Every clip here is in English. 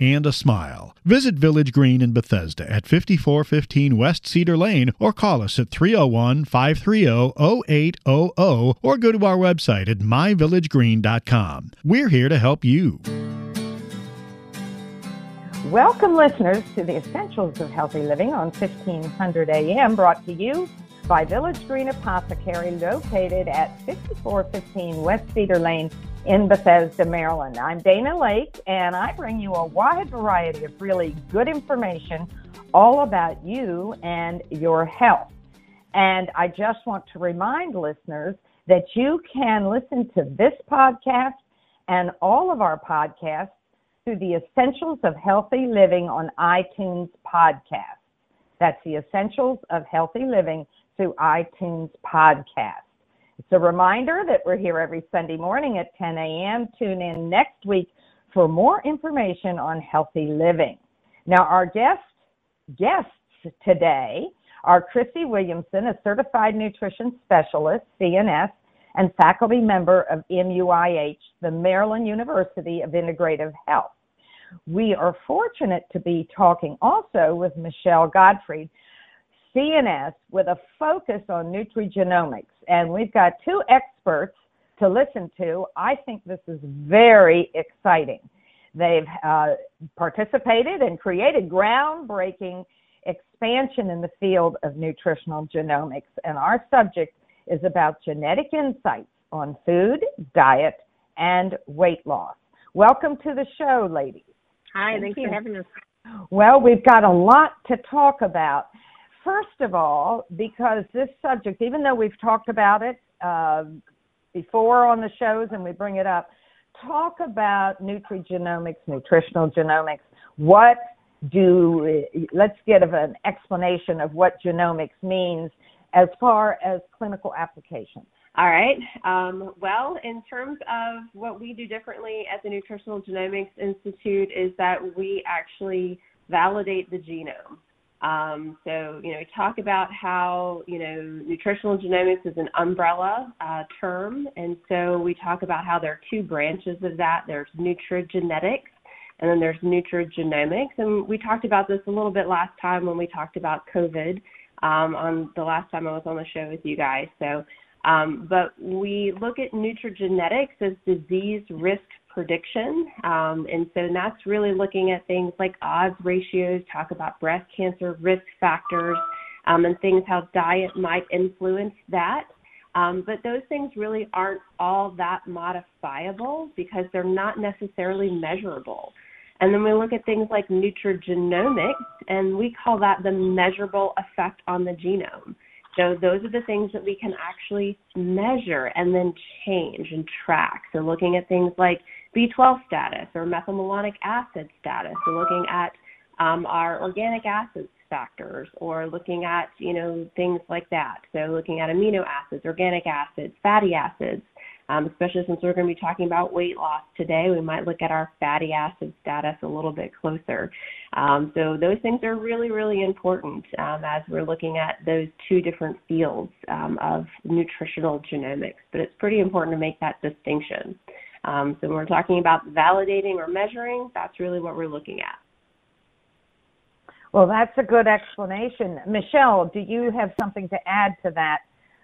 and a smile. Visit Village Green in Bethesda at 5415 West Cedar Lane or call us at 301 530 0800 or go to our website at myvillagegreen.com. We're here to help you. Welcome, listeners, to the Essentials of Healthy Living on 1500 AM, brought to you by Village Green Apothecary, located at 5415 West Cedar Lane in Bethesda, Maryland. I'm Dana Laake, and I bring you a wide variety of really good information all about you and your health. And I just want to remind listeners that you can listen to this podcast and all of our podcasts through the Essentials of Healthy Living on iTunes podcast. That's the Essentials of Healthy Living through iTunes podcast. It's a reminder that we're here every Sunday morning at 10 a.m. Tune in next week for more information on healthy living. Now, our guest, guests today are Chrissy Williamson, a certified nutrition specialist, CNS, and faculty member of MUIH, the Maryland University of Integrative Health. We are fortunate to be talking also with Michelle Gottfried, CNS with a focus on nutrigenomics. And we've got two experts to listen to. I think this is very exciting. They've uh, participated and created groundbreaking expansion in the field of nutritional genomics. And our subject is about genetic insights on food, diet, and weight loss. Welcome to the show, ladies. Hi, Thank thanks you. for having us. Well, we've got a lot to talk about first of all, because this subject, even though we've talked about it uh, before on the shows and we bring it up, talk about nutrigenomics, nutritional genomics. What do, let's get an explanation of what genomics means as far as clinical applications. All right. Um, well, in terms of what we do differently at the Nutritional Genomics Institute, is that we actually validate the genome. Um, so, you know, we talk about how, you know, nutritional genomics is an umbrella uh, term. And so we talk about how there are two branches of that there's nutrigenetics and then there's nutrigenomics. And we talked about this a little bit last time when we talked about COVID um, on the last time I was on the show with you guys. So, um, but we look at nutrigenetics as disease risk prediction. Um, and so that's really looking at things like odds ratios, talk about breast cancer risk factors, um, and things how diet might influence that. Um, but those things really aren't all that modifiable because they're not necessarily measurable. And then we look at things like nutrigenomics, and we call that the measurable effect on the genome. So those are the things that we can actually measure and then change and track. So looking at things like B12 status or methylmalonic acid status, so looking at um, our organic acids factors or looking at you know things like that. So looking at amino acids, organic acids, fatty acids. Um, especially since we're going to be talking about weight loss today, we might look at our fatty acid status a little bit closer. Um, so those things are really, really important um, as we're looking at those two different fields um, of nutritional genomics. But it's pretty important to make that distinction. Um, so when we're talking about validating or measuring, that's really what we're looking at. Well, that's a good explanation. Michelle, do you have something to add to that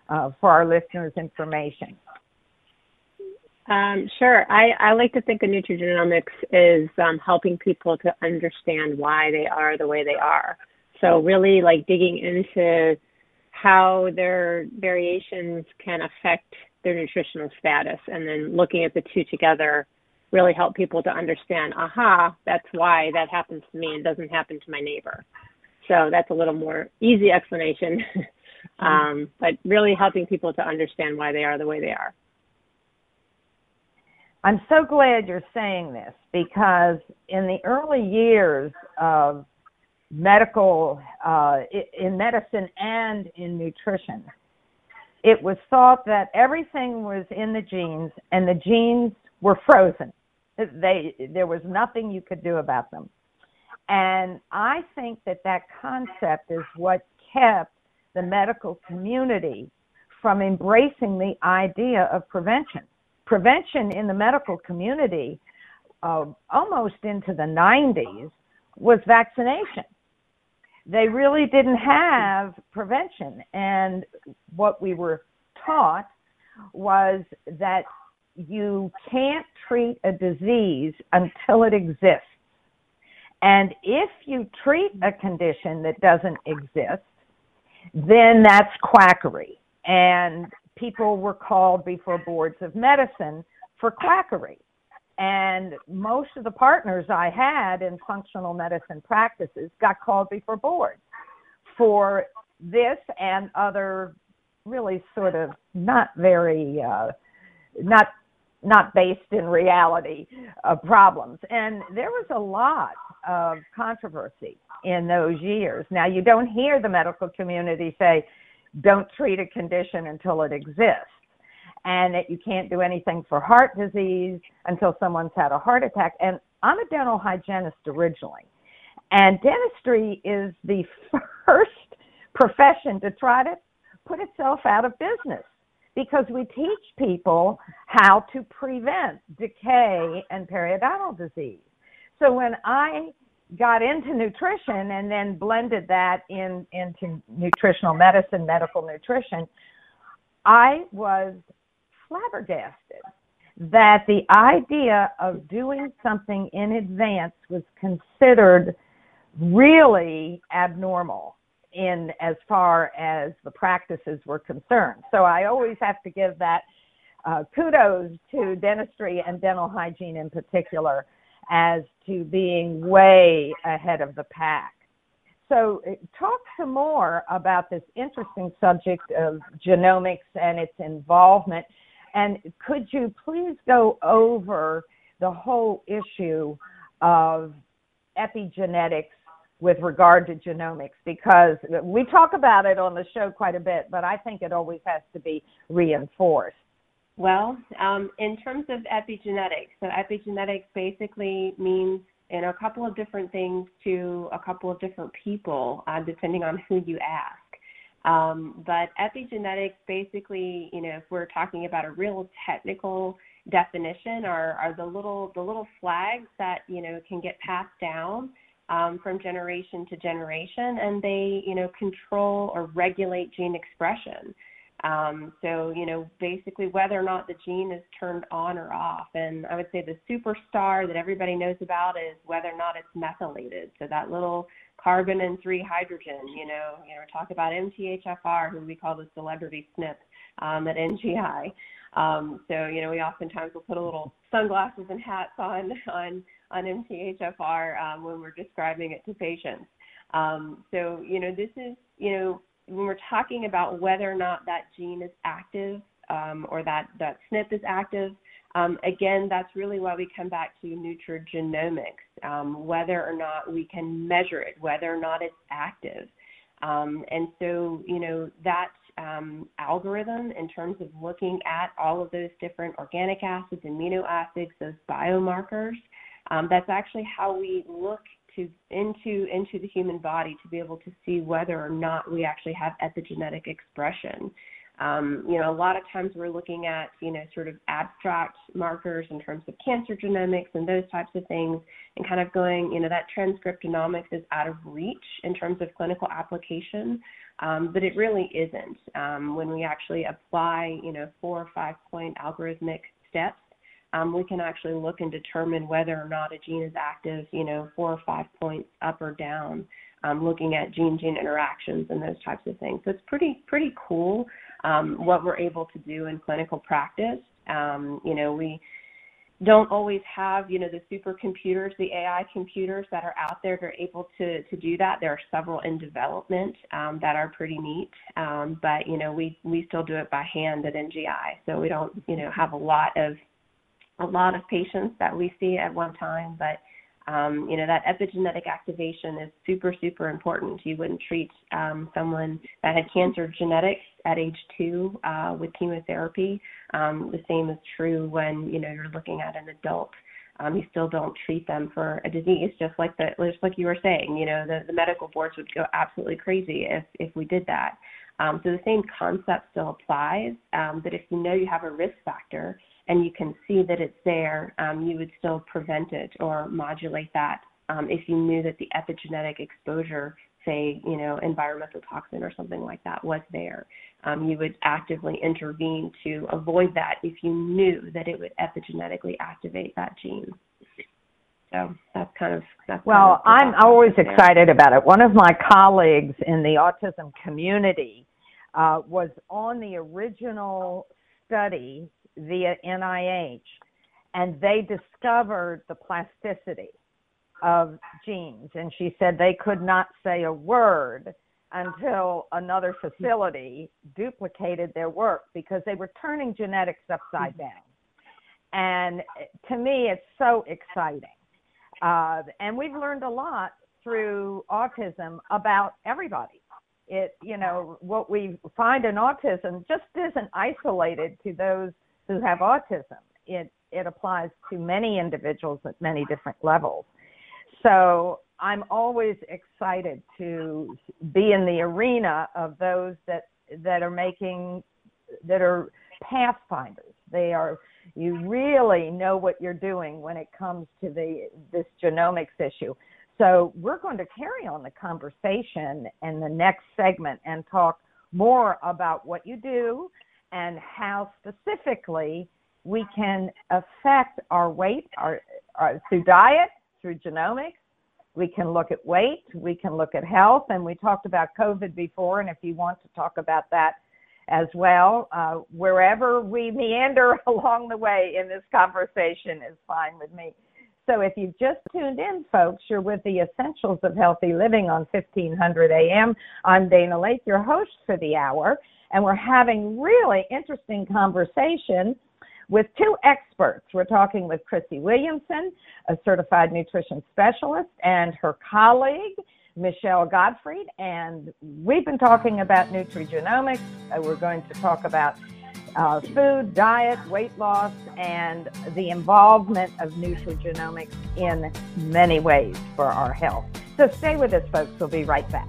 uh, for our listeners' information? Um, sure. I, I, like to think of nutrigenomics is um, helping people to understand why they are the way they are. So really like digging into how their variations can affect their nutritional status and then looking at the two together really help people to understand aha that's why that happens to me and doesn't happen to my neighbor. So that's a little more easy explanation um, but really helping people to understand why they are the way they are. I'm so glad you're saying this because in the early years of medical uh, in medicine and in nutrition it was thought that everything was in the genes and the genes were frozen. They, there was nothing you could do about them. And I think that that concept is what kept the medical community from embracing the idea of prevention. Prevention in the medical community, uh, almost into the 90s, was vaccination. They really didn't have prevention. And what we were taught was that you can't treat a disease until it exists. And if you treat a condition that doesn't exist, then that's quackery. And people were called before boards of medicine for quackery. And most of the partners I had in functional medicine practices got called before boards for this and other really sort of not very uh, not not based in reality uh, problems. And there was a lot of controversy in those years. Now, you don't hear the medical community say, don't treat a condition until it exists, and that you can't do anything for heart disease until someone's had a heart attack. And I'm a dental hygienist originally, and dentistry is the first profession to try to put itself out of business because we teach people how to prevent decay and periodontal disease. So when I got into nutrition and then blended that in into nutritional medicine, medical nutrition, I was flabbergasted that the idea of doing something in advance was considered really abnormal in as far as the practices were concerned. So I always have to give that uh, kudos to dentistry and dental hygiene in particular as to being way ahead of the pack. So, uh, talk some more about this interesting subject of genomics and its involvement. And could you please go over the whole issue of epigenetics with regard to genomics because we talk about it on the show quite a bit, but I think it always has to be reinforced. Well, um, in terms of epigenetics, so epigenetics basically means in a couple of different things to a couple of different people, uh, depending on who you ask. Um, but epigenetics basically, you know, if we're talking about a real technical definition, are, are the little the little flags that you know can get passed down um, from generation to generation, and they, you know, control or regulate gene expression. Um, so, you know, basically whether or not the gene is turned on or off. And I would say the superstar that everybody knows about is whether or not it's methylated. So that little carbon and three hydrogen, you know, you know, talk about MTHFR, who we call the celebrity SNP um, at NGI. Um, so, you know, we oftentimes will put a little sunglasses and hats on on on MTHFR um, when we're describing it to patients. Um, so, you know, this is, you know, when we're talking about whether or not that gene is active um, or that, that SNP is active, um, again, that's really why we come back to nutrigenomics, um, whether or not we can measure it, whether or not it's active. Um, and so, you know, that um, algorithm in terms of looking at all of those different organic acids, amino acids, those biomarkers, um, that's actually how we look to into into the human body to be able to see whether or not we actually have epigenetic expression. Um, you know, a lot of times we're looking at you know sort of abstract markers in terms of cancer genomics and those types of things, and kind of going you know that transcriptomics is out of reach in terms of clinical application. Um, but it really isn't. Um, when we actually apply, you know, four or five point algorithmic steps um, we can actually look and determine whether or not a gene is active, you know, four or five points up or down, um, looking at gene-gene interactions and those types of things. So it's pretty pretty cool um, what we're able to do in clinical practice. Um, you know, we don't always have, you know, the supercomputers, the AI computers that are out there that are able to to do that. There are several in development um, that are pretty neat, um, but you know, we we still do it by hand at NGI, so we don't, you know, have a lot of a lot of patients that we see at one time, but Um, you know, that epigenetic activation is super, super important. You wouldn't treat um, someone that had cancer genetics at age two uh, with chemotherapy. Um, the same is true when, you know, you're looking at an adult. Um, you still don't treat them for a disease, just like the, just like you were saying. You know, the, the medical boards would go absolutely crazy if if we did that. Um, so the same concept still applies, um, but if you know you have a risk factor, and you can see that it's there, um, you would still prevent it or modulate that um, if you knew that the epigenetic exposure, say, you know, environmental toxin or something like that was there. Um, you would actively intervene to avoid that if you knew that it would epigenetically activate that gene. So that's kind of that's well. Kind of I'm always there. excited about it. One of my colleagues in the autism community uh, was on the original study via NIH, and they discovered the plasticity of genes. And she said they could not say a word until another facility duplicated their work because they were turning genetics upside down. And to me, it's so exciting. Uh, and we've learned a lot through autism about everybody. It, you know, what we find in autism just isn't isolated to those who have autism. It it applies to many individuals at many different levels. So I'm always excited to be in the arena of those that that are making that are pathfinders. They are you really know what you're doing when it comes to the this genomics issue. So we're going to carry on the conversation in the next segment and talk more about what you do and how specifically we can affect our weight our, our, through diet, through genomics. We can look at weight, we can look at health, and we talked about COVID before. And if you want to talk about that as well, uh, wherever we meander along the way in this conversation is fine with me. So if you've just tuned in, folks, you're with the Essentials of Healthy Living on 1500 AM. I'm Dana Laake, your host for the hour and we're having really interesting conversation with two experts. We're talking with Chrissy Williamson, a certified nutrition specialist, and her colleague, Michelle Gottfried. And we've been talking about nutrigenomics. Uh, we're going to talk about uh, food, diet, weight loss, and the involvement of nutrigenomics in many ways for our health. So stay with us, folks. We'll be right back.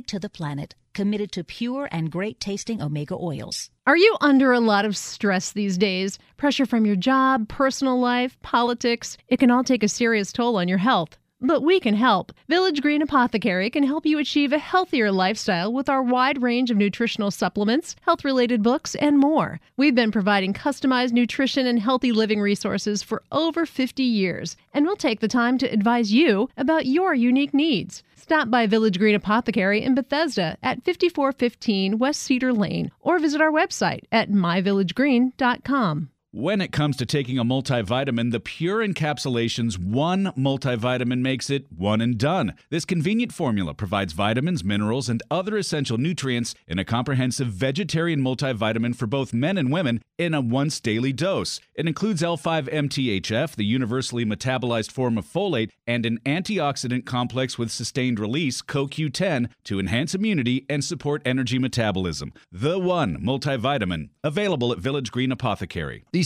to the planet committed to pure and great tasting omega oils. Are you under a lot of stress these days? Pressure from your job, personal life, politics? It can all take a serious toll on your health. But we can help. Village Green Apothecary can help you achieve a healthier lifestyle with our wide range of nutritional supplements, health related books, and more. We've been providing customized nutrition and healthy living resources for over 50 years, and we'll take the time to advise you about your unique needs. Stop by Village Green Apothecary in Bethesda at 5415 West Cedar Lane or visit our website at myvillagegreen.com. When it comes to taking a multivitamin, the Pure Encapsulations One multivitamin makes it one and done. This convenient formula provides vitamins, minerals, and other essential nutrients in a comprehensive vegetarian multivitamin for both men and women in a once daily dose. It includes L5-MTHF, the universally metabolized form of folate, and an antioxidant complex with sustained release, CoQ10, to enhance immunity and support energy metabolism. The One multivitamin, available at Village Green Apothecary. These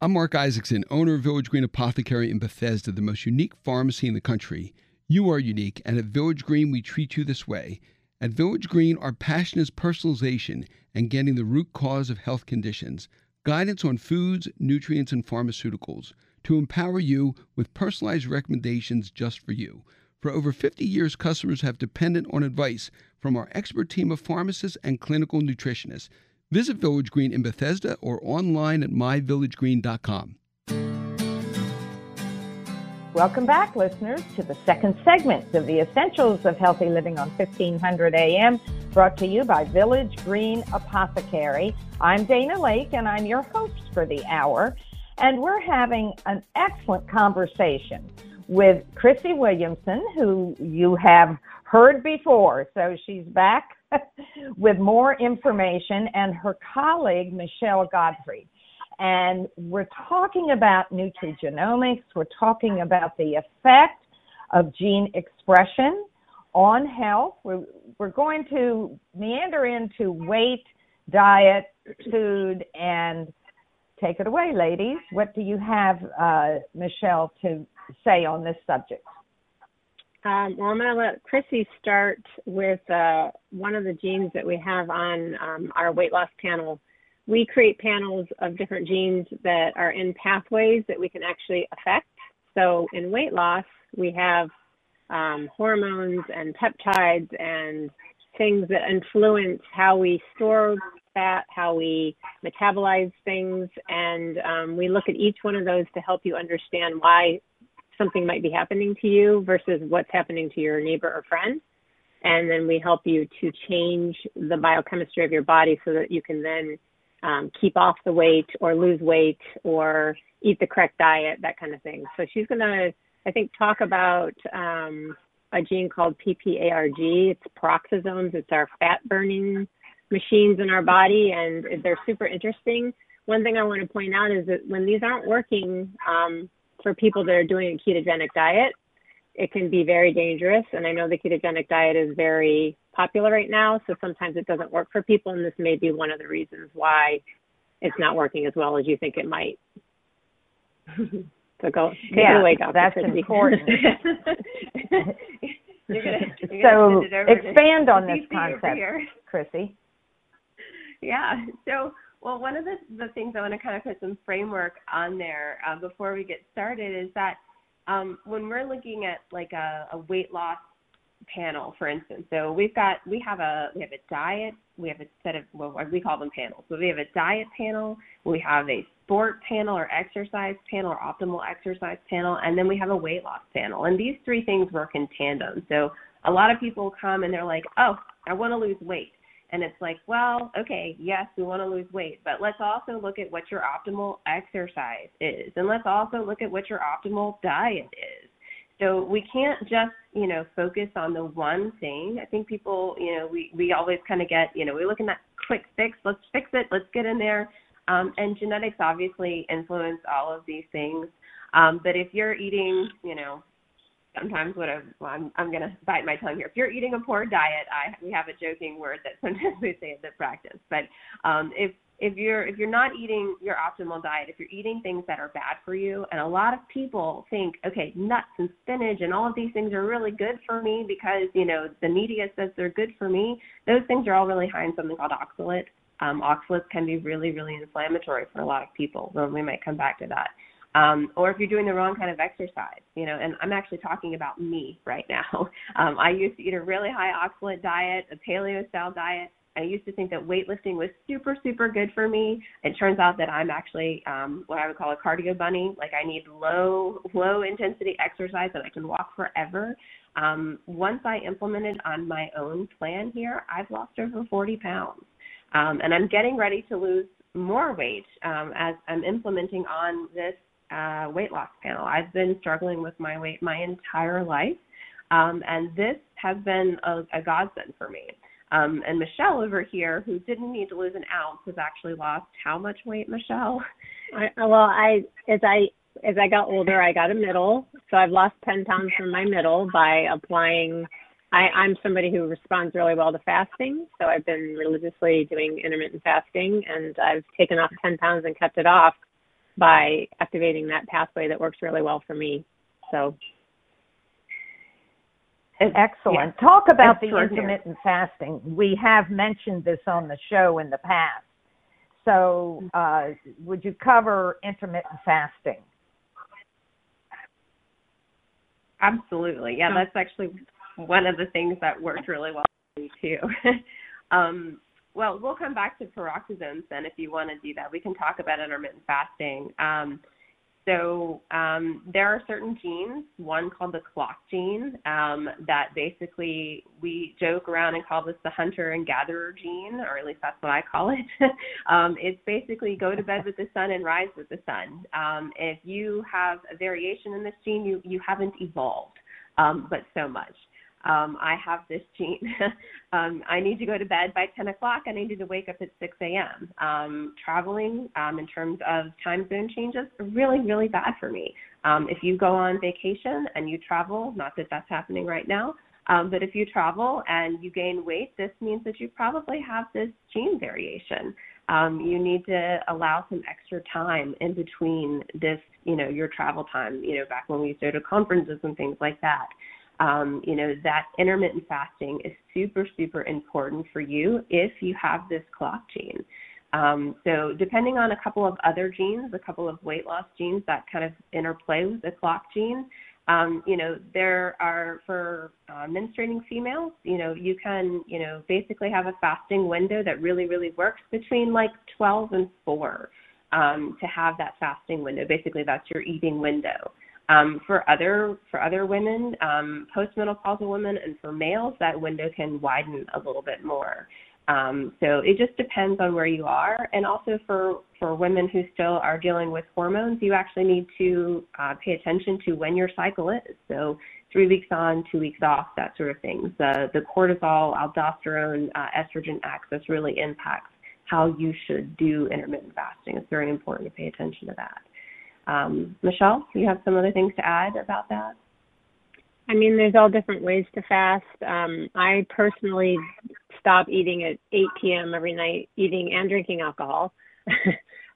I'm Mark Isaacson, owner of Village Green Apothecary in Bethesda, the most unique pharmacy in the country. You are unique, and at Village Green, we treat you this way. At Village Green, our passion is personalization and getting the root cause of health conditions, guidance on foods, nutrients, and pharmaceuticals to empower you with personalized recommendations just for you. For over 50 years, customers have depended on advice from our expert team of pharmacists and clinical nutritionists. Visit Village Green in Bethesda or online at myvillagegreen.com. Welcome back, listeners, to the second segment of the Essentials of Healthy Living on 1500 AM, brought to you by Village Green Apothecary. I'm Dana Laake, and I'm your host for the hour. And we're having an excellent conversation with Chrissy Williamson, who you have heard before. So she's back with more information, and her colleague, Michelle Godfrey. And we're talking about nutrigenomics, we're talking about the effect of gene expression on health. We're, we're going to meander into weight, diet, food, and take it away, ladies. What do you have, uh, Michelle, to say on this subject? Um, well, I'm going to let Chrissy start with uh, one of the genes that we have on um, our weight loss panel. We create panels of different genes that are in pathways that we can actually affect. So in weight loss, we have um, hormones and peptides and things that influence how we store fat, how we metabolize things, and um, we look at each one of those to help you understand why something might be happening to you versus what's happening to your neighbor or friend. And then we help you to change the biochemistry of your body so that you can then um, keep off the weight or lose weight or eat the correct diet, that kind of thing. So she's going to, I think, talk about um, a gene called PPARG. It's peroxisomes. It's our fat burning machines in our body, and they're super interesting. One thing I want to point out is that when these aren't working, um, for people that are doing a ketogenic diet, it can be very dangerous. And I know the ketogenic diet is very popular right now, so sometimes it doesn't work for people, and this may be one of the reasons why it's not working as well as you think it might. so go take yeah, it away, Dr. That's Christy. important. You're gonna, you're so gonna send it over to expand on this concept, here. Chrissy. Yeah. So, well, one of the, the things I want to kind of put some framework on there uh, before we get started is that um, when we're looking at like a, a weight loss panel, for instance, so we've got we have a we have a diet, we have a set of well we call them panels. So we have a diet panel, we have a sport panel or exercise panel or optimal exercise panel, and then we have a weight loss panel. And these three things work in tandem. So a lot of people come and they're like, oh, I want to lose weight. And it's like, well, okay, yes, we want to lose weight, but let's also look at what your optimal exercise is. And let's also look at what your optimal diet is. So we can't just, you know, focus on the one thing. I think people, you know, we, we always kind of get, you know, we look at that quick fix, let's fix it, let's get in there. Um, and genetics obviously influence all of these things. Um, but if you're eating, you know, sometimes what I'm, well, I'm, I'm to bite my tongue here. If you're eating a poor diet, I we have a joking word that sometimes we say in the practice. But um, if if you're if you're not eating your optimal diet, if you're eating things that are bad for you, and a lot of people think, okay, nuts and spinach and all of these things are really good for me because you know the media says they're good for me. Those things are all really high in something called oxalate. Um, oxalates can be really really inflammatory for a lot of people. So we might come back to that um, or if you're doing the wrong kind of exercise, you know, and I'm actually talking about me right now. Um, I used to eat a really high oxalate diet, a paleo style diet. I used to think that weightlifting was super, super good for me. It turns out that I'm actually um, what I would call a cardio bunny. Like I need low, low intensity exercise that I can walk forever. Um, once I implemented on my own plan here, I've lost over 40 pounds. Um, and I'm getting ready to lose more weight um, as I'm implementing on this uh, weight loss panel. I've been struggling with my weight my entire life, um, and this has been a, a godsend for me. Um, and Michelle over here, who didn't need to lose an ounce, has actually lost how much weight, Michelle? I, well, I as I as I got older, I got a middle, so I've lost ten pounds from my middle by applying. I, I'm somebody who responds really well to fasting, so I've been religiously doing intermittent fasting, and I've taken off ten pounds and kept it off by activating that pathway that works really well for me. So Excellent. Yeah. Talk about the intermittent fasting. We have mentioned this on the show in the past. So, uh, would you cover intermittent fasting? Absolutely. Yeah, that's actually one of the things that worked really well for me too. um, well, we'll come back to peroxisomes then if you want to do that. We can talk about intermittent fasting. Um, so um, there are certain genes, one called the clock gene, um, that basically we joke around and call this the hunter and gatherer gene, or at least that's what I call it. um, it's basically go to bed with the sun and rise with the sun. Um, if you have a variation in this gene, you, you haven't evolved, um, but so much um, I have this gene. um, I need to go to bed by 10 o'clock. And I need to wake up at 6 a.m. Um, traveling um, in terms of time zone changes really, really bad for me. Um, if you go on vacation and you travel, not that that's happening right now, um, but if you travel and you gain weight, this means that you probably have this gene variation. Um, you need to allow some extra time in between this, you know, your travel time, you know, back when we used to go to conferences and things like that um, you know, that intermittent fasting is super, super important for you if you have this clock gene. Um, so depending on a couple of other genes, a couple of weight loss genes that kind of interplay with the clock gene, um, you know, there are for uh, menstruating females, you know, you can, you know, basically have a fasting window that really, really works between like 12 and 4 um, to have that fasting window. Basically, that's your eating window. Um, for other for other women, um, postmenopausal women, and for males, that window can widen a little bit more. Um, so it just depends on where you are, and also for for women who still are dealing with hormones, you actually need to uh, pay attention to when your cycle is. So three weeks on, two weeks off, that sort of thing. The the cortisol, aldosterone, uh, estrogen axis really impacts how you should do intermittent fasting. It's very important to pay attention to that. Um, Michelle, do you have some other things to add about that? I mean, there's all different ways to fast. Um, I personally stop eating at 8 p.m. every night, eating and drinking alcohol.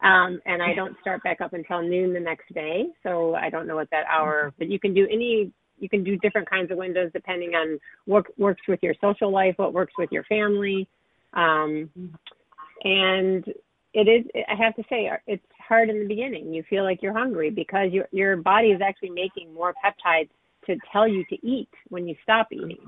um, and I don't start back up until noon the next day. So I don't know what that hour, but you can do any, you can do different kinds of windows depending on what works with your social life, what works with your family. Um, and it is, I have to say, it's hard in the beginning. You feel like you're hungry because your your body is actually making more peptides to tell you to eat when you stop eating,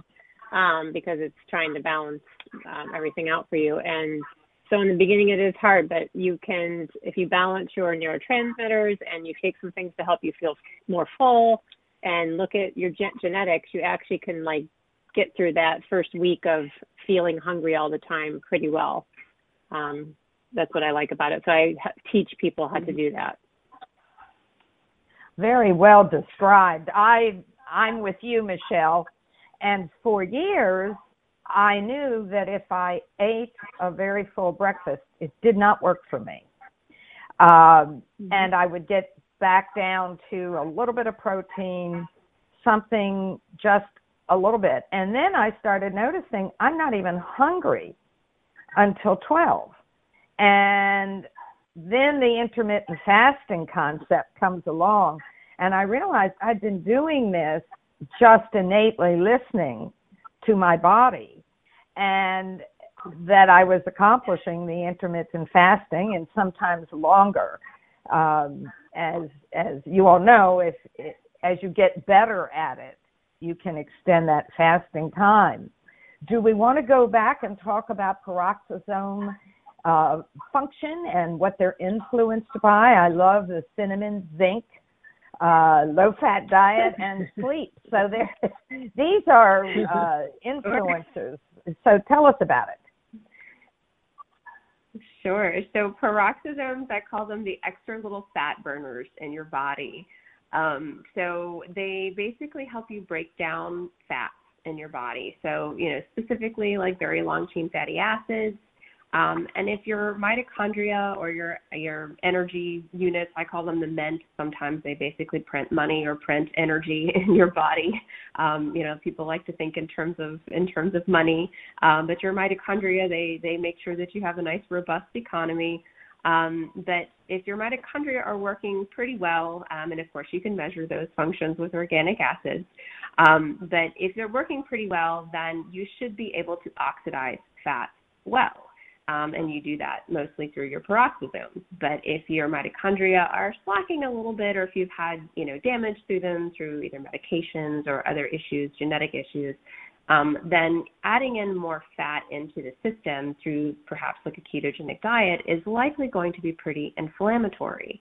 um, because it's trying to balance um, everything out for you. And so in the beginning it is hard, but you can if you balance your neurotransmitters and you take some things to help you feel more full and look at your ge- genetics, you actually can like get through that first week of feeling hungry all the time pretty well. Um, that's what I like about it. So I teach people how to do that. Very well described. I I'm with you, Michelle. And for years, I knew that if I ate a very full breakfast, it did not work for me. Um, mm-hmm. and I would get back down to a little bit of protein, something just a little bit. And then I started noticing I'm not even hungry until 12. And then the intermittent fasting concept comes along. And I realized I'd been doing this just innately listening to my body and that I was accomplishing the intermittent fasting and sometimes longer. Um, as as you all know, if, if as you get better at it, you can extend that fasting time. Do we want to go back and talk about peroxisome uh, function and what they're influenced by. I love the cinnamon, zinc, uh, low fat diet, and sleep. So these are uh, influencers. So tell us about it. Sure. So peroxisomes, I call them the extra little fat burners in your body. Um, so they basically help you break down fats in your body. So, you know, specifically like very long chain fatty acids, um, and if your mitochondria or your your energy units, I call them the MENT. Sometimes they basically print money or print energy in your body. Um, you know, people like to think in terms of in terms of money, um, but your mitochondria they they make sure that you have a nice robust economy. Um, but if your mitochondria are working pretty well, um, and of course you can measure those functions with organic acids, um, but if they're working pretty well, then you should be able to oxidize fats well um, and you do that mostly through your peroxisomes. But if your mitochondria are slacking a little bit, or if you've had you know damage through them through either medications or other issues, genetic issues, um, then adding in more fat into the system through perhaps like a ketogenic diet is likely going to be pretty inflammatory.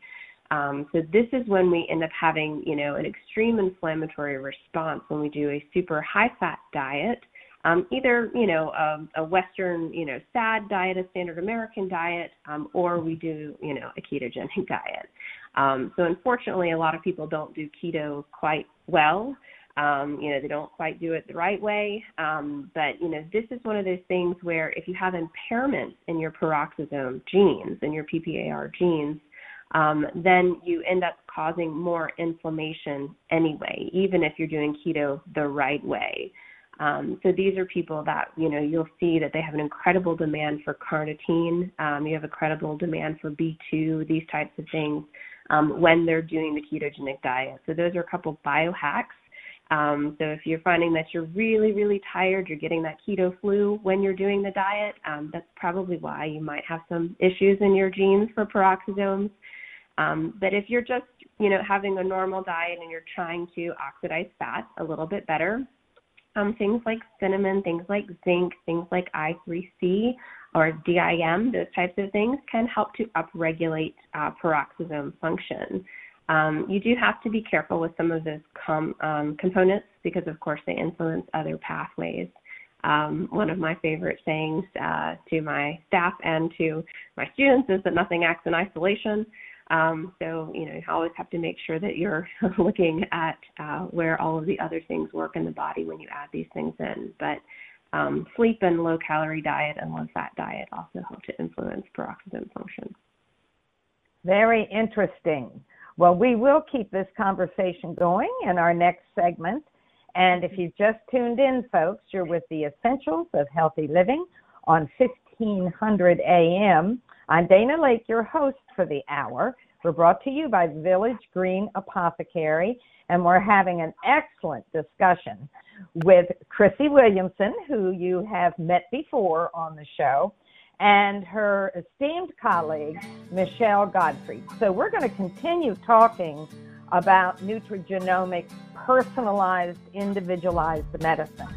Um, so this is when we end up having, you know, an extreme inflammatory response when we do a super high fat diet um, either you know a, a Western you know SAD diet, a standard American diet, um, or we do you know a ketogenic diet. Um, so unfortunately, a lot of people don't do keto quite well. Um, you know they don't quite do it the right way. Um, but you know this is one of those things where if you have impairments in your peroxisome genes and your PPAR genes, um, then you end up causing more inflammation anyway, even if you're doing keto the right way. Um, so these are people that you know you'll see that they have an incredible demand for carnitine. Um, you have a credible demand for B2, these types of things um, when they're doing the ketogenic diet. So those are a couple biohacks. Um, so if you're finding that you're really really tired, you're getting that keto flu when you're doing the diet, um, that's probably why you might have some issues in your genes for peroxisomes. Um, but if you're just you know having a normal diet and you're trying to oxidize fat a little bit better, um, things like cinnamon, things like zinc, things like I3C or DIM, those types of things can help to upregulate uh, peroxisome function. Um, you do have to be careful with some of those com- um, components because, of course, they influence other pathways. Um, one of my favorite sayings uh, to my staff and to my students is that nothing acts in isolation. Um, so, you know, you always have to make sure that you're looking at uh, where all of the other things work in the body when you add these things in. But um, sleep and low calorie diet and low fat diet also help to influence peroxisome function. Very interesting. Well, we will keep this conversation going in our next segment. And if you've just tuned in, folks, you're with the Essentials of Healthy Living on 1500 AM. I'm Dana Laake, your host for the hour. We're brought to you by Village Green Apothecary, and we're having an excellent discussion with Chrissy Williamson, who you have met before on the show, and her esteemed colleague, Michelle Godfrey. So we're going to continue talking about nutrigenomics, personalized, individualized medicine.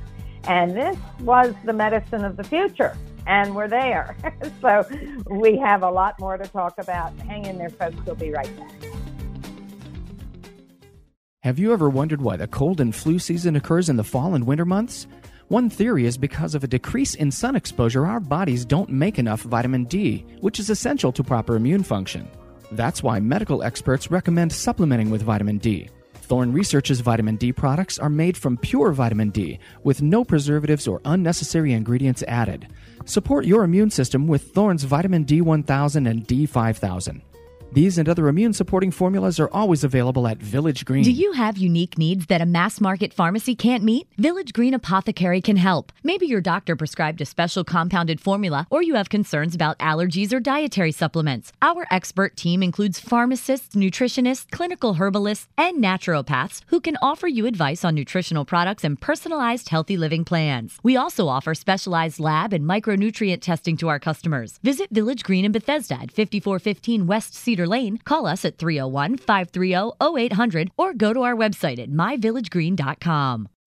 And this was the medicine of the future and we're there. so we have a lot more to talk about. Hang in there, folks. We'll be right back. Have you ever wondered why the cold and flu season occurs in the fall and winter months? One theory is because of a decrease in sun exposure, our bodies don't make enough vitamin D, which is essential to proper immune function. That's why medical experts recommend supplementing with vitamin D. Thorne Research's vitamin D products are made from pure vitamin D with no preservatives or unnecessary ingredients added. Support your immune system with Thorne's vitamin D1000 and D5000. These and other immune supporting formulas are always available at Village Green. Do you have unique needs that a mass market pharmacy can't meet? Village Green Apothecary can help. Maybe your doctor prescribed a special compounded formula, or you have concerns about allergies or dietary supplements. Our expert team includes pharmacists, nutritionists, clinical herbalists, and naturopaths who can offer you advice on nutritional products and personalized healthy living plans. We also offer specialized lab and micronutrient testing to our customers. Visit Village Green in Bethesda at 5415 West Cedar Cedar Lane, call us at 301 530 0800 or go to our website at myvillagegreen.com.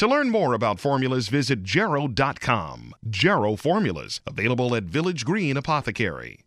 To learn more about formulas, visit jarrow.com. Jarrow Formulas, available at Village Green Apothecary.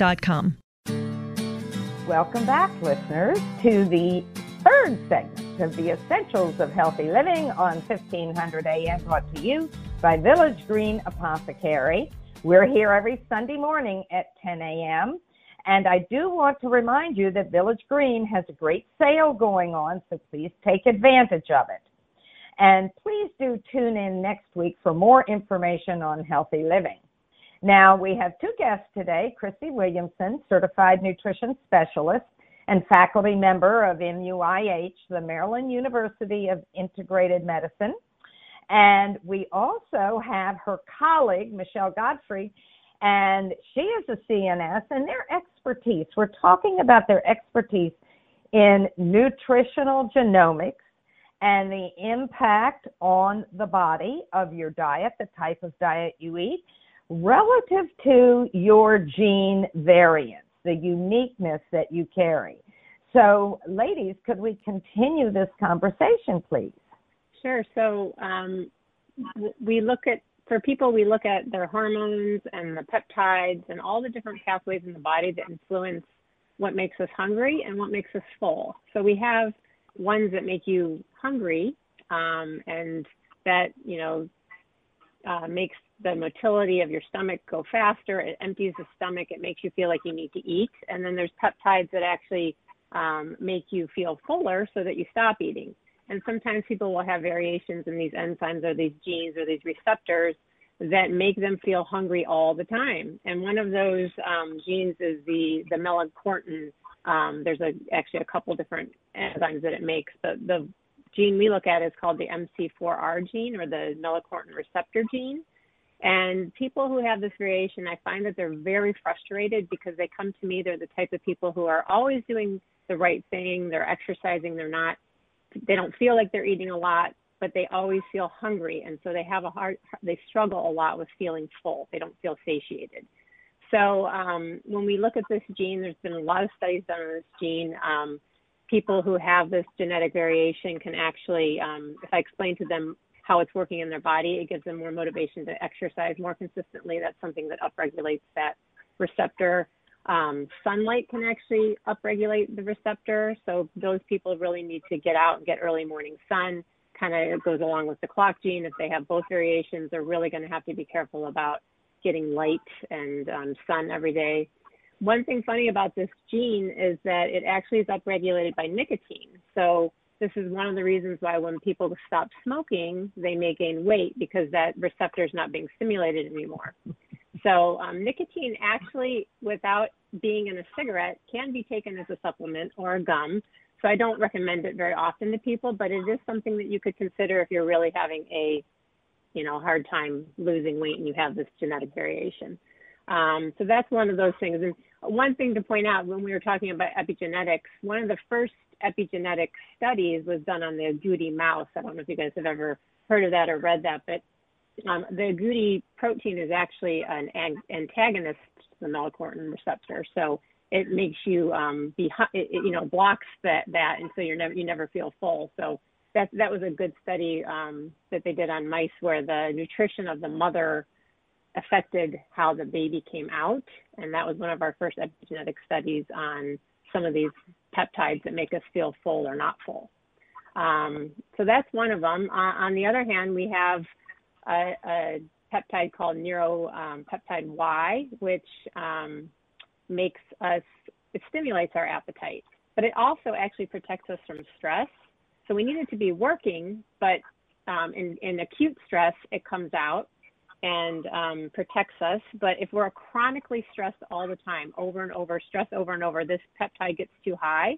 Welcome back, listeners, to the third segment of the Essentials of Healthy Living on 1500 AM, brought to you by Village Green Apothecary. We're here every Sunday morning at 10 a.m. And I do want to remind you that Village Green has a great sale going on, so please take advantage of it. And please do tune in next week for more information on healthy living. Now, we have two guests today Christy Williamson, certified nutrition specialist and faculty member of MUIH, the Maryland University of Integrated Medicine. And we also have her colleague, Michelle Godfrey, and she is a CNS and their expertise. We're talking about their expertise in nutritional genomics and the impact on the body of your diet, the type of diet you eat, relative to your gene variants, the uniqueness that you carry. So, ladies, could we continue this conversation, please? Sure. So, um, we look at for people, we look at their hormones and the peptides and all the different pathways in the body that influence what makes us hungry and what makes us full. So we have ones that make you hungry, um, and that you know uh, makes the motility of your stomach go faster. It empties the stomach. It makes you feel like you need to eat. And then there's peptides that actually um, make you feel fuller so that you stop eating. And sometimes people will have variations in these enzymes or these genes or these receptors that make them feel hungry all the time. And one of those um, genes is the the melanocortin. Um, there's a actually a couple different enzymes that it makes. The the gene we look at is called the MC4R gene or the melanocortin receptor gene. And people who have this variation, I find that they're very frustrated because they come to me. They're the type of people who are always doing the right thing. They're exercising. They're not, they don't feel like they're eating a lot, but they always feel hungry. And so they have a hard, they struggle a lot with feeling full. They don't feel satiated. So um, when we look at this gene, there's been a lot of studies done on this gene. Um, people who have this genetic variation can actually, um, if I explain to them how it's working in their body. It gives them more motivation to exercise more consistently. That's something that upregulates that receptor. Um, sunlight can actually upregulate the receptor. So those people really need to get out and get early morning sun. Kind of goes along with the clock gene. If they have both variations, they're really going to have to be careful about getting light and um, sun every day. One thing funny about this gene is that it actually is upregulated by nicotine. So this is one of the reasons why when people stop smoking, they may gain weight because that receptor is not being stimulated anymore. So um, nicotine actually, without being in a cigarette, can be taken as a supplement or a gum. So I don't recommend it very often to people, but it is something that you could consider if you're really having a, you know, hard time losing weight and you have this genetic variation. Um, so that's one of those things. And one thing to point out when we were talking about epigenetics, one of the first epigenetic studies was done on the agouti mouse. I don't know if you guys have ever heard of that or read that, but um, the agouti protein is actually an ag- antagonist to the melanocortin receptor, so it makes you um, be, it, you know, blocks that that, and so you never you never feel full. So that that was a good study um, that they did on mice where the nutrition of the mother affected how the baby came out, and that was one of our first epigenetic studies on some of these peptides that make us feel full or not full. Um, so that's one of them. Uh, on the other hand, we have a, a peptide called neuropeptide um, Y, which um, makes us, it stimulates our appetite, but it also actually protects us from stress. So we need it to be working, but um, in, in acute stress, it comes out and um, protects us. But if we're chronically stressed all the time, over and over, stress over and over, this peptide gets too high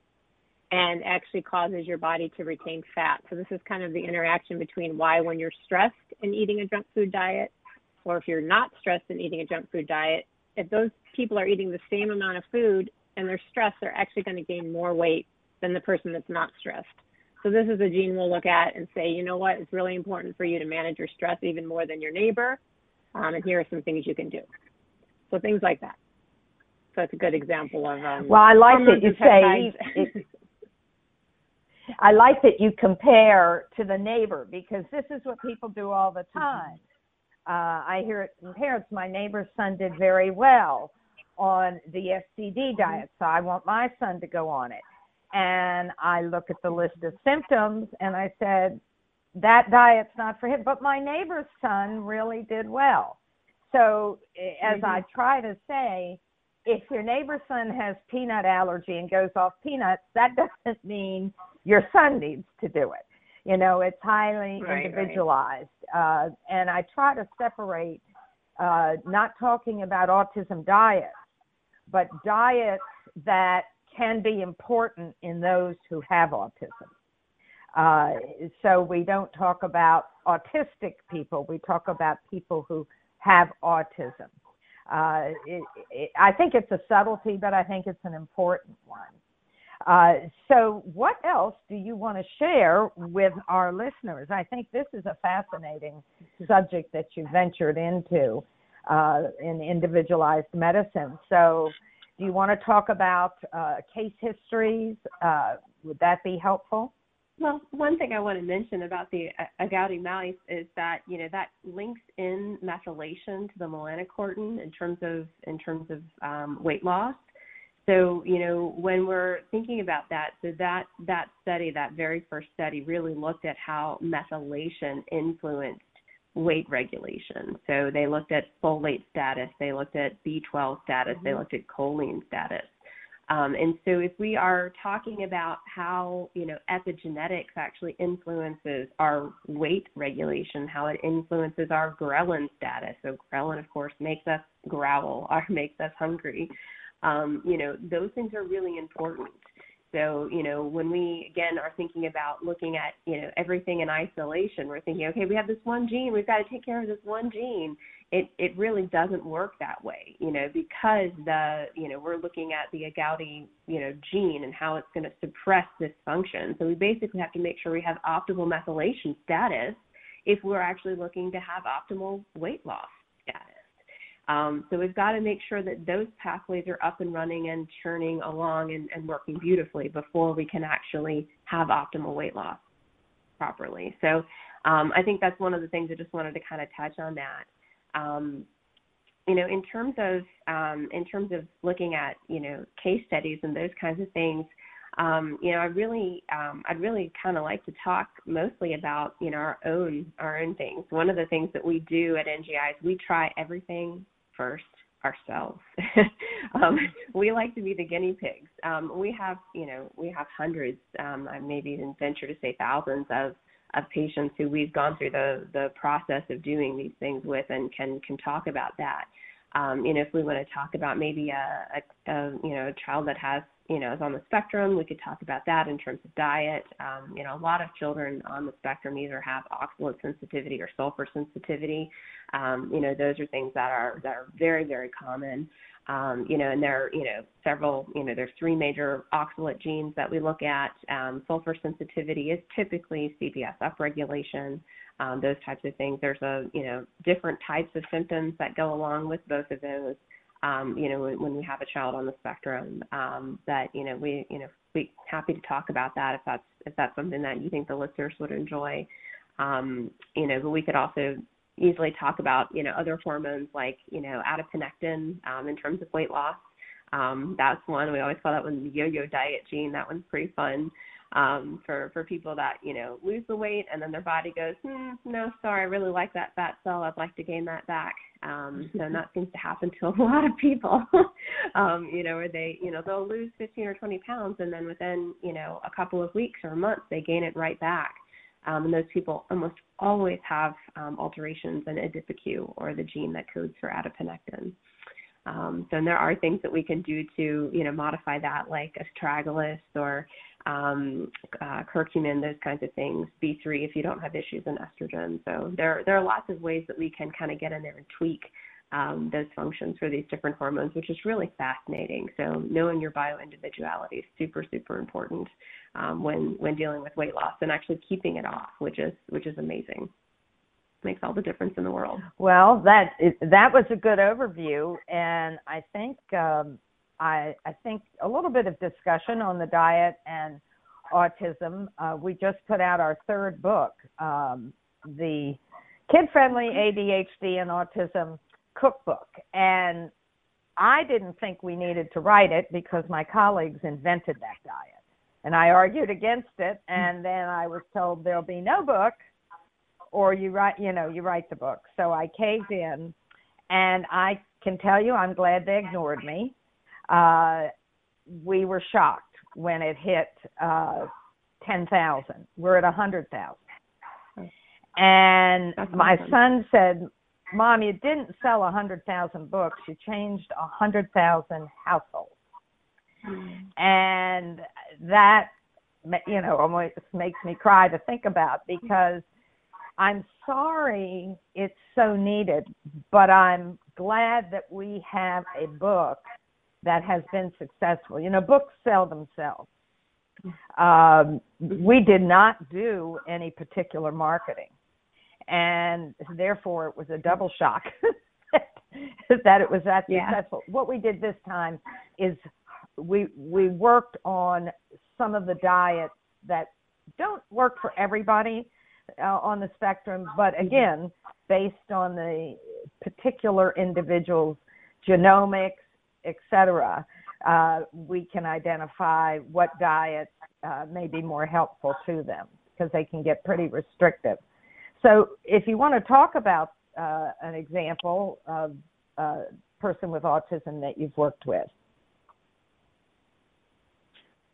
and actually causes your body to retain fat. So this is kind of the interaction between why when you're stressed and eating a junk food diet, or if you're not stressed and eating a junk food diet, if those people are eating the same amount of food and they're stressed, they're actually going to gain more weight than the person that's not stressed. So this is a gene we'll look at and say, you know what, it's really important for you to manage your stress even more than your neighbor. Um, and here are some things you can do. So things like that. So it's a good example of. Um, well, I like that you say. It, I like that you compare to the neighbor because this is what people do all the time. Uh, I hear it from parents. My neighbor's son did very well on the SCD mm-hmm. diet, so I want my son to go on it. And I look at the list of symptoms and I said, that diet's not for him. But my neighbor's son really did well. So as mm-hmm. I try to say, if your neighbor's son has peanut allergy and goes off peanuts, that doesn't mean your son needs to do it. You know, it's highly right, individualized. Right. Uh, and I try to separate uh, not talking about autism diets, but diets that can be important in those who have autism. Uh, so we don't talk about autistic people, we talk about people who have autism. Uh, it, it, I think it's a subtlety, but I think it's an important one. Uh, so, what else do you want to share with our listeners? I think this is a fascinating subject that you ventured into uh, in individualized medicine. So, do you want to talk about uh, case histories? Uh, would that be helpful? Well, one thing I want to mention about the agouti mouse is that you know that links in methylation to the melanocortin in terms of in terms of um, weight loss. So you know when we're thinking about that, so that that study, that very first study, really looked at how methylation influenced weight regulation. So they looked at folate status, they looked at B12 status, mm-hmm. they looked at choline status. Um, and so if we are talking about how, you know, epigenetics actually influences our weight regulation, how it influences our ghrelin status. So ghrelin, of course, makes us growl or makes us hungry. Um, you know, those things are really important. So, you know, when we again are thinking about looking at, you know, everything in isolation, we're thinking, okay, we have this one gene, we've got to take care of this one gene. It it really doesn't work that way, you know, because the, you know, we're looking at the agouti, you know, gene and how it's going to suppress this function. So we basically have to make sure we have optimal methylation status if we're actually looking to have optimal weight loss status. Um, so we've got to make sure that those pathways are up and running and churning along and, and working beautifully before we can actually have optimal weight loss properly. So um, I think that's one of the things I just wanted to kind of touch on that. Um, you know, in terms of um, in terms of looking at you know case studies and those kinds of things, um, you know, I really, um, I'd really kind of like to talk mostly about, you know, our own, our own things. One of the things that we do at NGI is we try everything first ourselves. um, we like to be the guinea pigs. Um, we have, you know, we have hundreds, um, I maybe even venture to say thousands of of patients who we've gone through the the process of doing these things with, and can can talk about that. Um, you know, if we want to talk about maybe a, a a you know a child that has you know is on the spectrum, we could talk about that in terms of diet. Um, you know, a lot of children on the spectrum either have oxalate sensitivity or sulfur sensitivity. Um, you know, those are things that are that are very very common. Um, you know, and there are, you know, several, you know, there's three major oxalate genes that we look at. Um, sulfur sensitivity is typically CBS upregulation, um, those types of things. There's a, you know, different types of symptoms that go along with both of those. Um, you know, when, when we have a child on the spectrum, um, that you know, we, you know, we happy to talk about that if that's if that's something that you think the listeners would enjoy. Um, you know, but we could also easily talk about you know other hormones like you know adiponectin um, in terms of weight loss. Um, that's one we always call that one the yo-yo diet gene. That one's pretty fun um, for for people that you know lose the weight and then their body goes, hmm, no, sorry, I really like that fat cell. I'd like to gain that back. Um, so that seems to happen to a lot of people. um, you know, where they you know they'll lose 15 or 20 pounds and then within you know a couple of weeks or months they gain it right back. Um, and those people almost always have um, alterations in ADIPOQ or the gene that codes for adiponectin. Um, so and there are things that we can do to, you know, modify that, like astragalus or um, uh, curcumin, those kinds of things. B3 if you don't have issues in estrogen. So there there are lots of ways that we can kind of get in there and tweak um, those functions for these different hormones, which is really fascinating. So knowing your bioindividuality is super, super important um, when when dealing with weight loss and actually keeping it off, which is which is amazing. Makes all the difference in the world. Well, that that was a good overview, and I think um, I I think a little bit of discussion on the diet and autism. Uh, we just put out our third book, um, the kid friendly ADHD and autism cookbook. And I didn't think we needed to write it because my colleagues invented that diet. And I argued against it and then I was told there'll be no book or you write you know, you write the book. So I caved in and I can tell you I'm glad they ignored me. Uh we were shocked when it hit uh 10,000. We're at 100,000. And my son said, Mom, you didn't sell a hundred thousand books. You changed a hundred thousand households, mm. and that you know almost makes me cry to think about because I'm sorry it's so needed, but I'm glad that we have a book that has been successful. You know, books sell themselves. Um, we did not do any particular marketing and therefore it was a double shock that it was that yeah. successful. What we did this time is we we worked on some of the diets that don't work for everybody uh, on the spectrum, but mm-hmm. again, based on the particular individual's genomics, etc., uh, we can identify what diets uh, may be more helpful to them because they can get pretty restrictive. So if you want to talk about uh, an example of a person with autism that you've worked with.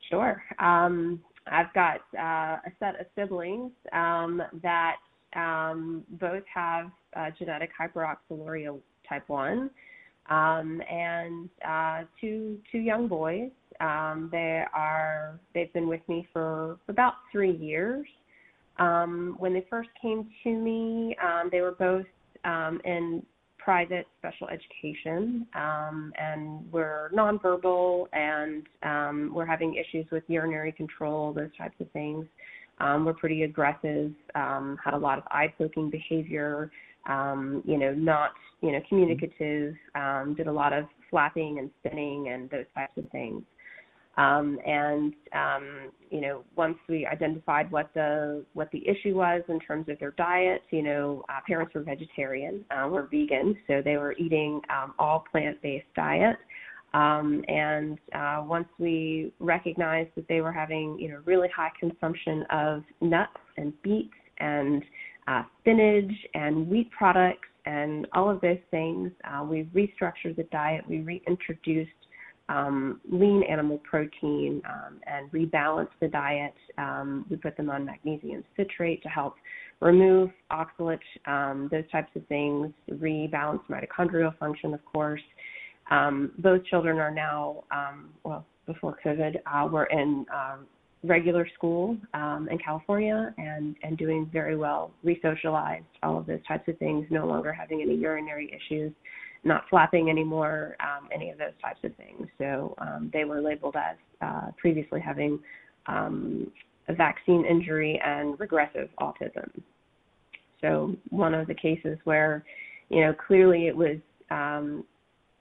Sure. Um, I've got uh, a set of siblings um, that um, both have uh, genetic hyperoxaluria type 1 um, and uh, two, two young boys. Um, they are, they've been with me for about three years. Um, when they first came to me, um, they were both um, in private special education um, and were nonverbal and um, were having issues with urinary control, those types of things. Um, were pretty aggressive, um, had a lot of eye poking behavior, um, you know, not, you know, communicative, um, did a lot of flapping and spinning and those types of things. Um, and um, you know, once we identified what the what the issue was in terms of their diet, you know, uh, parents were vegetarian, uh, were vegan, so they were eating um, all plant-based diet. Um, and uh, once we recognized that they were having, you know, really high consumption of nuts and beets and uh, spinach and wheat products and all of those things, uh, we restructured the diet. We reintroduced um, lean animal protein um, and rebalanced the diet. Um, we put them on magnesium citrate to help remove oxalate, um, those types of things, rebalance mitochondrial function, of course. Um, both children are now, um, well, before COVID, uh, were in regular school um, in California and, and doing very well, resocialized, all of those types of things, no longer having any urinary issues, not flapping anymore, um, any of those types of things. So um, they were labeled as uh, previously having um, a vaccine injury and regressive autism. So one of the cases where, you know, clearly it was, um,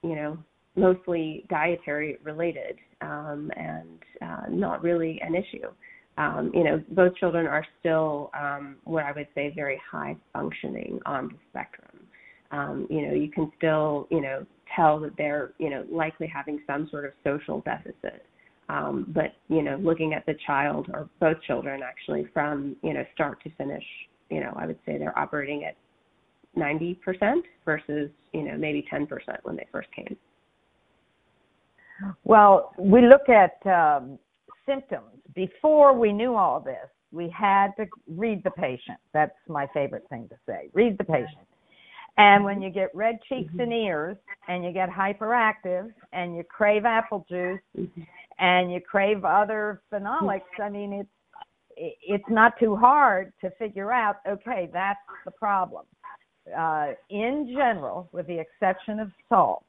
you know, mostly dietary related um, and uh, not really an issue. Um, you know, both children are still um, what I would say very high functioning on the spectrum. Um, you know, you can still, you know, tell that they're, you know, likely having some sort of social deficit. Um, but you know, looking at the child or both children actually from you know start to finish, you know, I would say they're operating at 90% versus you know maybe 10% when they first came. Well, we look at um, symptoms. Before we knew all this, we had to read the patient. That's my favorite thing to say. Read the patient. And when you get red cheeks and ears, and you get hyperactive, and you crave apple juice, and you crave other phenolics, I mean, it's it's not too hard to figure out. Okay, that's the problem. Uh, in general, with the exception of salt,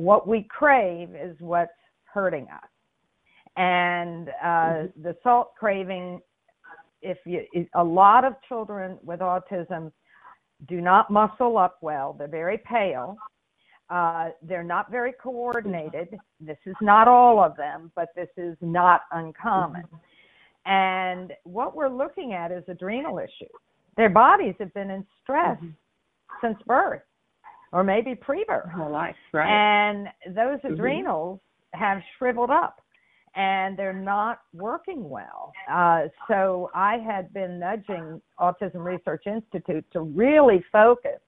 what we crave is what's hurting us. And uh, mm-hmm. the salt craving, if you, a lot of children with autism do not muscle up well. They're very pale. Uh, they're not very coordinated. This is not all of them, but this is not uncommon. Mm-hmm. And what we're looking at is adrenal issues. Their bodies have been in stress mm-hmm. since birth or maybe pre-birth. Whole life, right? And those mm-hmm. adrenals have shriveled up and they're not working well. Uh, so I had been nudging Autism Research Institute to really focus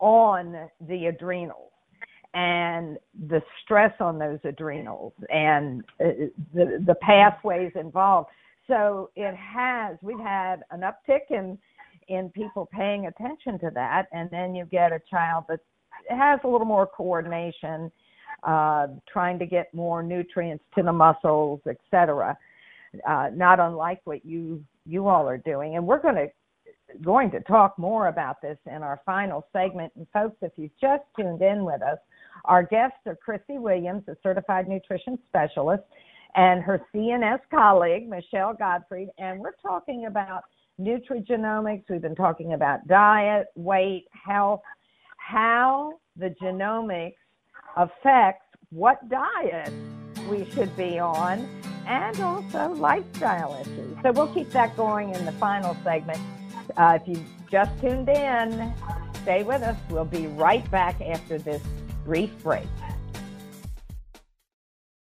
on the adrenals and the stress on those adrenals and uh, the the pathways involved. So it has we've had an uptick in in people paying attention to that, and then you get a child that has a little more coordination, uh, trying to get more nutrients to the muscles, etc. Uh, not unlike what you you all are doing, and we're going to going to talk more about this in our final segment. And folks, if you've just tuned in with us, our guests are Christy Williams, a certified nutrition specialist, and her CNS colleague, Michelle Godfrey, and we're talking about nutrigenomics. We've been talking about diet, weight, health, how the genomics affects what diet we should be on, and also lifestyle issues. So we'll keep that going in the final segment. Uh, if you just tuned in, stay with us. We'll be right back after this brief break.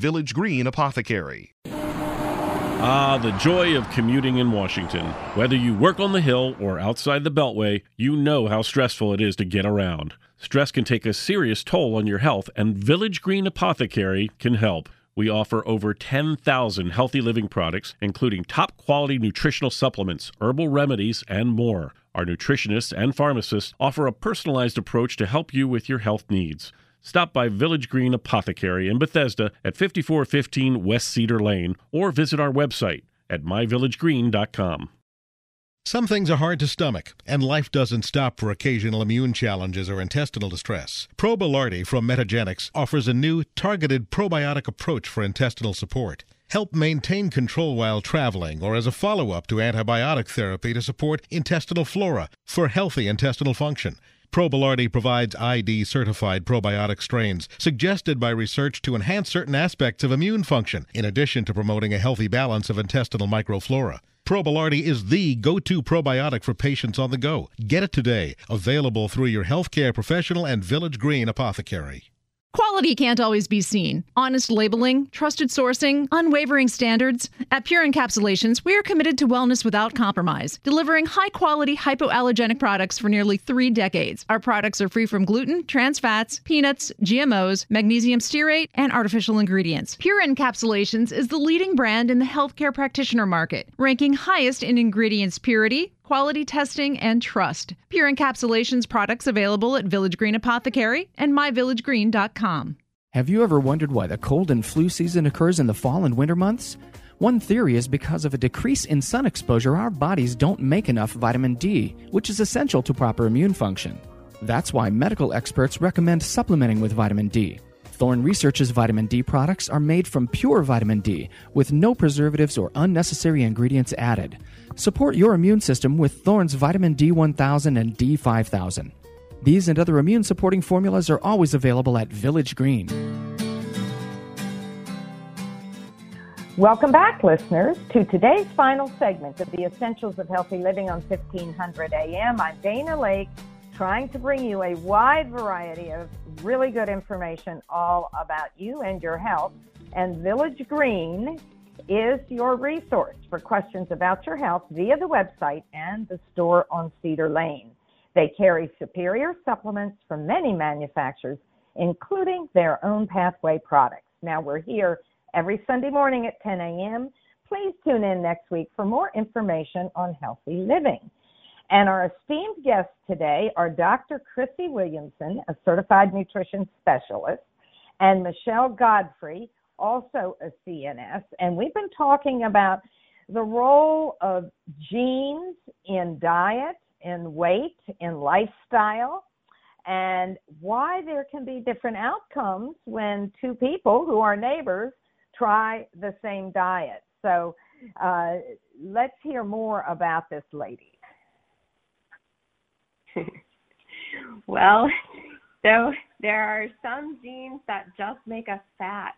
Village Green Apothecary. Ah, the joy of commuting in Washington. Whether you work on the Hill or outside the Beltway, you know how stressful it is to get around. Stress can take a serious toll on your health, and Village Green Apothecary can help. We offer over 10,000 healthy living products, including top quality nutritional supplements, herbal remedies, and more. Our nutritionists and pharmacists offer a personalized approach to help you with your health needs. Stop by Village Green Apothecary in Bethesda at 5415 West Cedar Lane or visit our website at myvillagegreen.com. Some things are hard to stomach, and life doesn't stop for occasional immune challenges or intestinal distress. Probilardi from Metagenics offers a new targeted probiotic approach for intestinal support. Help maintain control while traveling or as a follow up to antibiotic therapy to support intestinal flora for healthy intestinal function. Probilardi provides ID certified probiotic strains suggested by research to enhance certain aspects of immune function, in addition to promoting a healthy balance of intestinal microflora. Probilardi is the go to probiotic for patients on the go. Get it today. Available through your healthcare professional and Village Green apothecary. Quality can't always be seen. Honest labeling, trusted sourcing, unwavering standards. At Pure Encapsulations, we are committed to wellness without compromise, delivering high quality hypoallergenic products for nearly three decades. Our products are free from gluten, trans fats, peanuts, GMOs, magnesium stearate, and artificial ingredients. Pure Encapsulations is the leading brand in the healthcare practitioner market, ranking highest in ingredients purity, quality testing, and trust. Pure Encapsulations products available at Village Green Apothecary and myvillagegreen.com. Have you ever wondered why the cold and flu season occurs in the fall and winter months? One theory is because of a decrease in sun exposure, our bodies don't make enough vitamin D, which is essential to proper immune function. That's why medical experts recommend supplementing with vitamin D. Thorne Research's vitamin D products are made from pure vitamin D with no preservatives or unnecessary ingredients added. Support your immune system with Thorne's vitamin D1000 and D5000. These and other immune supporting formulas are always available at Village Green. Welcome back, listeners, to today's final segment of the Essentials of Healthy Living on 1500 AM. I'm Dana Laake, trying to bring you a wide variety of really good information all about you and your health. And Village Green is your resource for questions about your health via the website and the store on Cedar Lane. They carry superior supplements from many manufacturers, including their own pathway products. Now, we're here every Sunday morning at 10 a.m. Please tune in next week for more information on healthy living. And our esteemed guests today are Dr. Christy Williamson, a certified nutrition specialist, and Michelle Godfrey, also a CNS. And we've been talking about the role of genes in diet, in weight, in lifestyle, and why there can be different outcomes when two people who are neighbors try the same diet. So uh, let's hear more about this, lady. well, so there are some genes that just make us fat,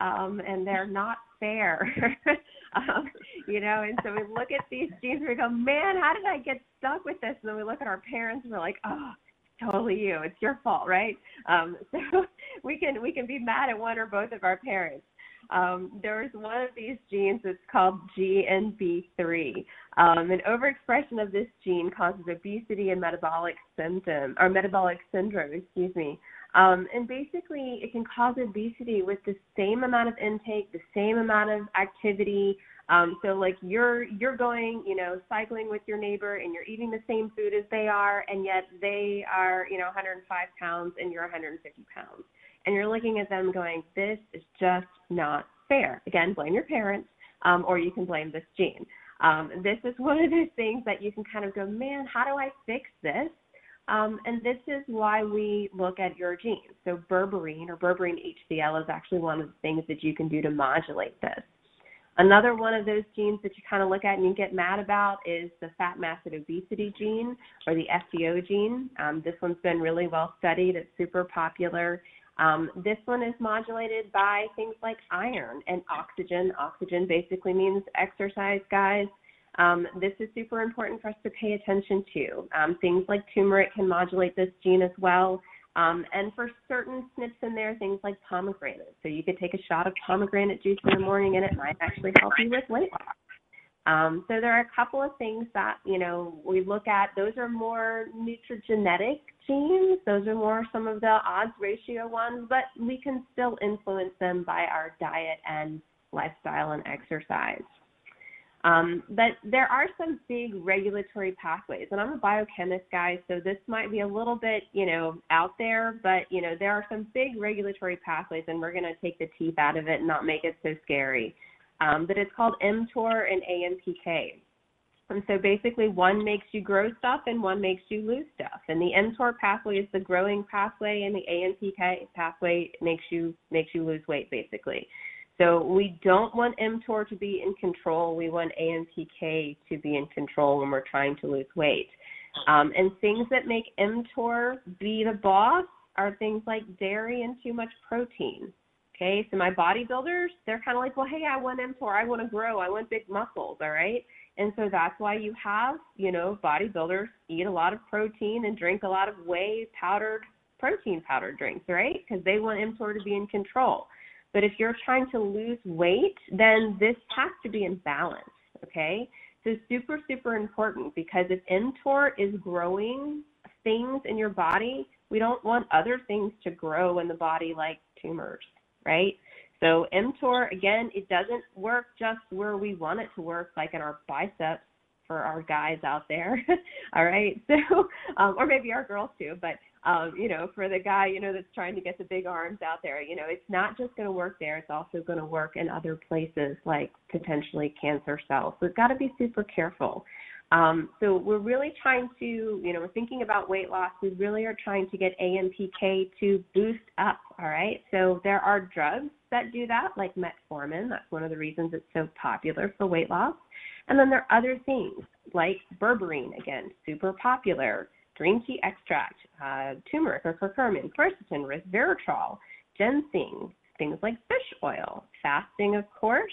um, and they're not fair. um, you know, and so we look at these genes and we go, man, how did I get stuck with this? And then we look at our parents and we're like, oh, totally you. It's your fault, right? Um, so we can we can be mad at one or both of our parents. Um, there's one of these genes that's called GNB3. Um, an overexpression of this gene causes obesity and metabolic symptom or metabolic syndrome, excuse me. Um, and basically, it can cause obesity with the same amount of intake, the same amount of activity. Um, so, like you're you're going, you know, cycling with your neighbor, and you're eating the same food as they are, and yet they are, you know, 105 pounds, and you're 150 pounds and you're looking at them going, this is just not fair. Again, blame your parents, um, or you can blame this gene. Um, this is one of those things that you can kind of go, man, how do I fix this? Um, and this is why we look at your genes. So berberine or berberine HCl is actually one of the things that you can do to modulate this. Another one of those genes that you kind of look at and you get mad about is the fat mass and obesity gene or the FTO gene. Um, this one's been really well studied. It's super popular. Um, this one is modulated by things like iron and oxygen. Oxygen basically means exercise, guys. Um, this is super important for us to pay attention to. Um, things like turmeric can modulate this gene as well. Um, and for certain SNPs in there, things like pomegranate. So you could take a shot of pomegranate juice in the morning and it might actually help you with weight loss. Um, so there are a couple of things that you know we look at. Those are more nutrigenetic genes. Those are more some of the odds ratio ones, but we can still influence them by our diet and lifestyle and exercise. Um, but there are some big regulatory pathways, and I'm a biochemist guy, so this might be a little bit, you know, out there. But you know, there are some big regulatory pathways, and we're going to take the teeth out of it and not make it so scary. Um, but it's called mTOR and AMPK. And so basically, one makes you grow stuff and one makes you lose stuff. And the mTOR pathway is the growing pathway, and the AMPK pathway makes you makes you lose weight, basically. So we don't want mTOR to be in control. We want AMPK to be in control when we're trying to lose weight. Um, and things that make mTOR be the boss are things like dairy and too much protein. Okay, so my bodybuilders, they're kind of like, well, hey, I want mTOR, I want to grow, I want big muscles, all right? And so that's why you have, you know, bodybuilders eat a lot of protein and drink a lot of whey powdered protein powder drinks, right? Because they want mTOR to be in control. But if you're trying to lose weight, then this has to be in balance, okay? So super, super important because if mTOR is growing things in your body, we don't want other things to grow in the body like tumors, right? So mTOR, again, it doesn't work just where we want it to work, like in our biceps for our guys out there. All right. So, um, or maybe our girls too, but, um, you know, for the guy, you know, that's trying to get the big arms out there, you know, it's not just going to work there. It's also going to work in other places like potentially cancer cells. So we've got to be super careful. Um, so we're really trying to, you know, we're thinking about weight loss. We really are trying to get AMPK to boost up. All right. So there are drugs that do that, like metformin. That's one of the reasons it's so popular for weight loss. And then there are other things like berberine, again, super popular, green tea extract, uh, turmeric or curcumin, quercetin, resveratrol, ginseng, things like fish oil, fasting, of course,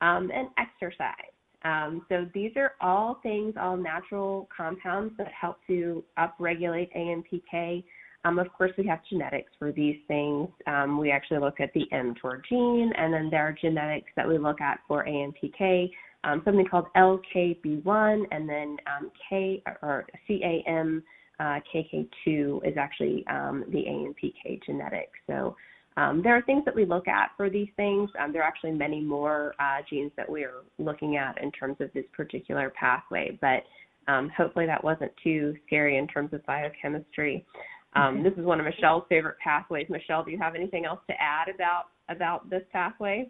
um, and exercise. Um, so these are all things, all natural compounds that help to upregulate AMPK. Um, of course, we have genetics for these things. Um, we actually look at the mTOR gene, and then there are genetics that we look at for AMPK, um, something called LKB1, and then um, K or CAM uh, KK2 is actually um, the AMPK genetic. So um, there are things that we look at for these things. Um, there are actually many more uh, genes that we are looking at in terms of this particular pathway, but um, hopefully that wasn't too scary in terms of biochemistry. Um, this is one of Michelle's favorite pathways. Michelle, do you have anything else to add about about this pathway?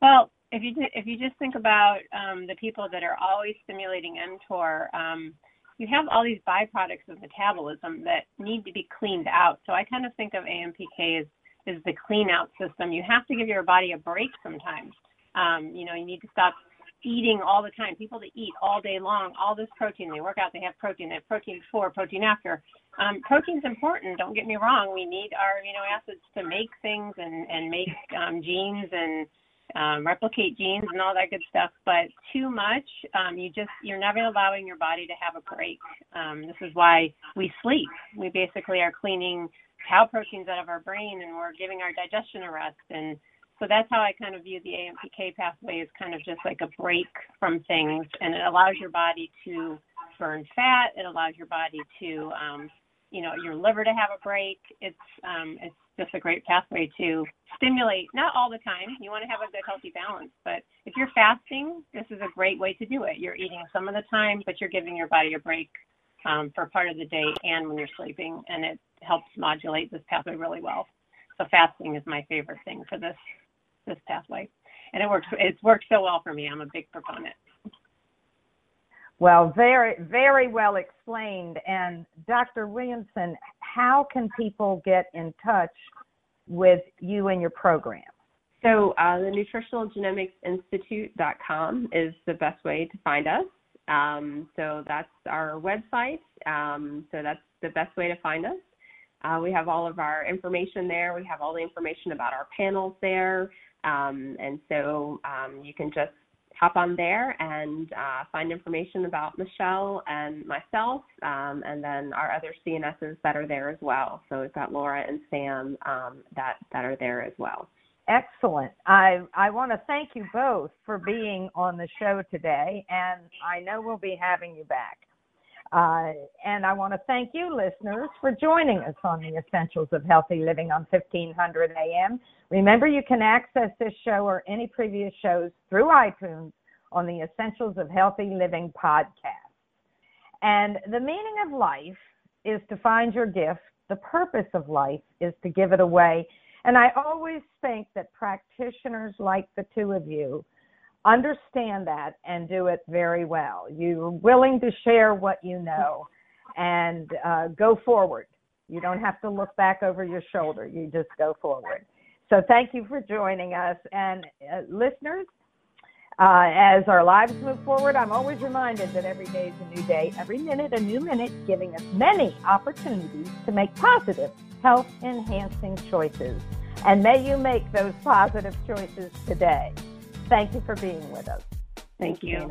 Well, if you if you just think about um, the people that are always stimulating mTOR, um, you have all these byproducts of metabolism that need to be cleaned out. So I kind of think of AMPK as is the clean out system. You have to give your body a break sometimes. Um, you know, you need to stop eating all the time. People that eat all day long, all this protein, they work out, they have protein, they have protein before, protein after. Um, protein's important. Don't get me wrong. We need our amino acids to make things and and make um, genes and um, replicate genes and all that good stuff. But too much, um, you just you're never allowing your body to have a break. Um, this is why we sleep. We basically are cleaning tau proteins out of our brain and we're giving our digestion a rest. And so that's how I kind of view the AMPK pathway as kind of just like a break from things, and it allows your body to burn fat. It allows your body to, um, you know, your liver to have a break. It's um, it's just a great pathway to stimulate. Not all the time. You want to have a good healthy balance, but if you're fasting, this is a great way to do it. You're eating some of the time, but you're giving your body a break um, for part of the day and when you're sleeping, and it helps modulate this pathway really well. So fasting is my favorite thing for this this pathway, and it works. It's worked so well for me. I'm a big proponent. Well, very very well explained. And Dr. Williamson, how can people get in touch with you and your program? So uh, the Nutritional Genomics Institute.com is the best way to find us. Um, so that's our website. Um, so that's the best way to find us. Uh, we have all of our information there. We have all the information about our panels there. Um, and so um, you can just hop on there and uh, find information about Michelle and myself, um, and then our other CNSs that are there as well. So we've got Laura and Sam um, that, that are there as well. Excellent. I I want to thank you both for being on the show today, and I know we'll be having you back. Uh, and I want to thank you, listeners, for joining us on the Essentials of Healthy Living on 1500 AM. Remember, you can access this show or any previous shows through iTunes on the Essentials of Healthy Living podcast. And the meaning of life is to find your gift. The purpose of life is to give it away. And I always think that practitioners like the two of you understand that and do it very well. You're willing to share what you know and uh, go forward. You don't have to look back over your shoulder. You just go forward. So thank you for joining us. And uh, listeners, uh, as our lives move forward, I'm always reminded that every day is a new day, every minute a new minute, giving us many opportunities to make positive, health enhancing choices. And may you make those positive choices today. Thank you for being with us. Thank you.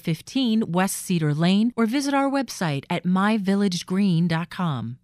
5415 West Cedar Lane or visit our website at myvillagegreen.com.